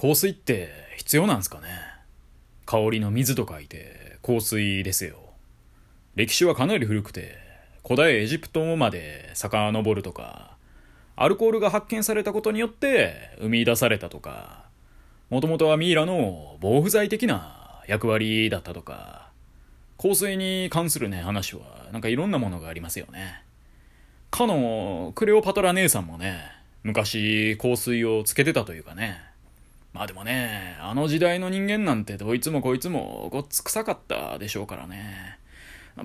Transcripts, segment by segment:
香水って必要なんすかね？香りの水と書いて香水ですよ。歴史はかなり古くて、古代エジプトまで遡るとか、アルコールが発見されたことによって生み出されたとか、もともとはミイラの防腐剤的な役割だったとか、香水に関するね、話はなんかいろんなものがありますよね。かのクレオパトラ姉さんもね、昔香水をつけてたというかね。まあでもね、あの時代の人間なんてどいつもこいつもごっつ臭かったでしょうからね。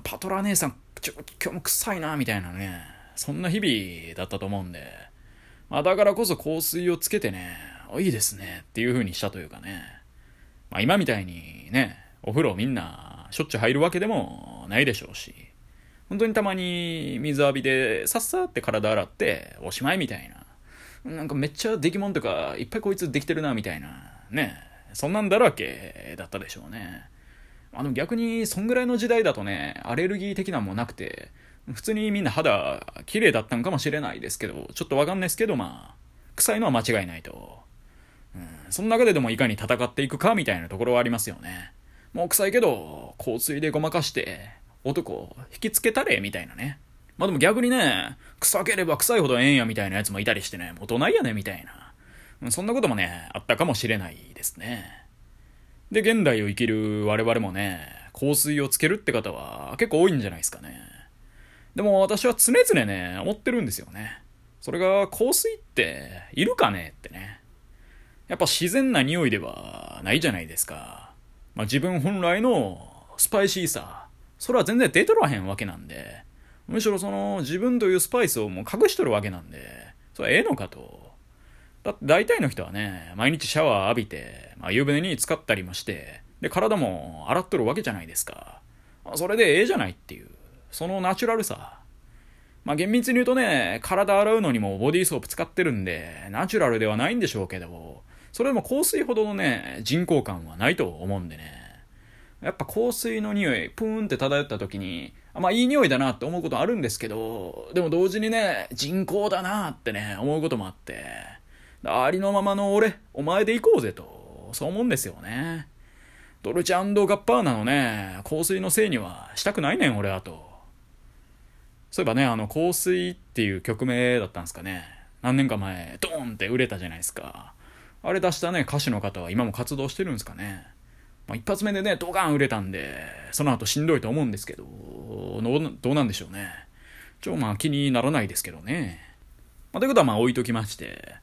パトラ姉さん、ちょ、今日も臭いな、みたいなね。そんな日々だったと思うんで。まあだからこそ香水をつけてね、いいですねっていう風にしたというかね。まあ今みたいにね、お風呂みんなしょっちゅう入るわけでもないでしょうし。本当にたまに水浴びでさっさって体洗っておしまいみたいな。なんかめっちゃ出来物とか、いっぱいこいつできてるな、みたいな。ね。そんなんだらけだったでしょうね。あの逆に、そんぐらいの時代だとね、アレルギー的なもなくて、普通にみんな肌綺麗だったんかもしれないですけど、ちょっとわかんないですけど、まあ、臭いのは間違いないと。うん、その中ででもいかに戦っていくかみたいなところはありますよね。もう臭いけど、香水でごまかして、男を引きつけたれ、みたいなね。まあでも逆にね、臭ければ臭いほどええんやみたいなやつもいたりしてね、もうどないやねみたいな。そんなこともね、あったかもしれないですね。で、現代を生きる我々もね、香水をつけるって方は結構多いんじゃないですかね。でも私は常々ね、思ってるんですよね。それが香水っているかねってね。やっぱ自然な匂いではないじゃないですか。まあ自分本来のスパイシーさ、それは全然出とらへんわけなんで、むしろその自分というスパイスをもう隠しとるわけなんで、それはええのかと。だって大体の人はね、毎日シャワー浴びて、まあ、湯船に浸かったりもして、で、体も洗っとるわけじゃないですか。まあそれでええじゃないっていう、そのナチュラルさ。まあ厳密に言うとね、体洗うのにもボディーソープ使ってるんで、ナチュラルではないんでしょうけど、それでも香水ほどのね、人工感はないと思うんでね。やっぱ香水の匂い、プーンって漂った時に、あまあいい匂いだなって思うことあるんですけど、でも同時にね、人工だなってね、思うこともあって、ありのままの俺、お前で行こうぜと、そう思うんですよね。ドルチャンガッパーナのね、香水のせいにはしたくないねん、俺はと。そういえばね、あの、香水っていう曲名だったんですかね。何年か前、ドーンって売れたじゃないですか。あれ出したね、歌手の方は今も活動してるんですかね。まあ、一発目でね、ドカン売れたんで、その後しんどいと思うんですけど、どうなんでしょうね。ちょ、まあ気にならないですけどね。まあ、ということはまあ置いときまして、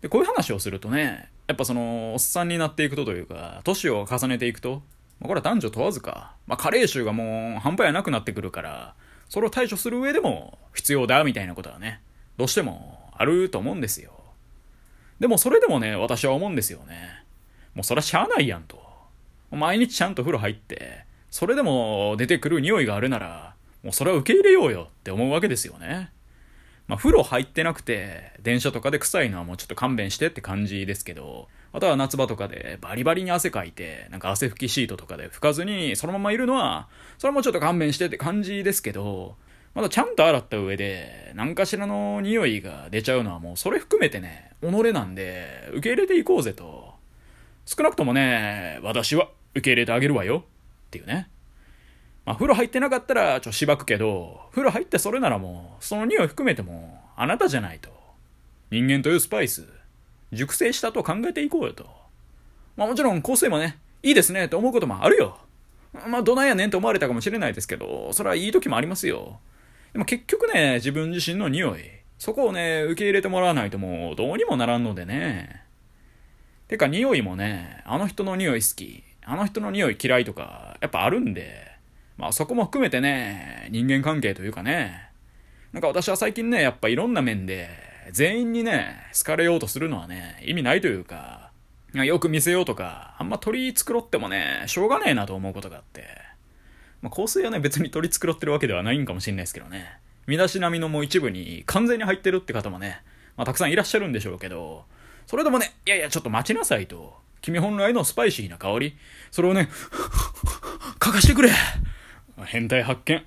で、こういう話をするとね、やっぱその、おっさんになっていくとというか、年を重ねていくと、まあ、これは男女問わずか、まあ、加齢臭がもう半端やなくなってくるから、それを対処する上でも必要だみたいなことはね、どうしてもあると思うんですよ。でもそれでもね、私は思うんですよね。もうそりゃしゃあないやんと。毎日ちゃんと風呂入って、それでも出てくる匂いがあるなら、もうそれは受け入れようよって思うわけですよね。まあ、風呂入ってなくて、電車とかで臭いのはもうちょっと勘弁してって感じですけど、あとは夏場とかでバリバリに汗かいて、なんか汗拭きシートとかで拭かずにそのままいるのは、それもちょっと勘弁してって感じですけど、まだちゃんと洗った上で、何かしらの匂いが出ちゃうのはもうそれ含めてね、己なんで、受け入れていこうぜと。少なくともね、私は受け入れてあげるわよっていうね。まあ、風呂入ってなかったらちょしばくけど、風呂入ってそれならもう、その匂い含めても、あなたじゃないと。人間というスパイス、熟成したと考えていこうよと。まあもちろん香水もね、いいですねって思うこともあるよ。まあどないやねんと思われたかもしれないですけど、それはいい時もありますよ。でも結局ね、自分自身の匂い、そこをね、受け入れてもらわないともうどうにもならんのでね。てか匂いもね、あの人の匂い好き。あの人の匂い嫌いとか、やっぱあるんで、まあそこも含めてね、人間関係というかね、なんか私は最近ね、やっぱいろんな面で、全員にね、好かれようとするのはね、意味ないというか、よく見せようとか、あんま鳥繕ってもね、しょうがねえなと思うことがあって、まあ香水はね、別に取り繕ってるわけではないんかもしれないですけどね、身だしなみのもう一部に完全に入ってるって方もね、まあたくさんいらっしゃるんでしょうけど、それでもね、いやいや、ちょっと待ちなさいと。君本来のスパイシーな香り、それをね、嗅がしてくれ変態発見。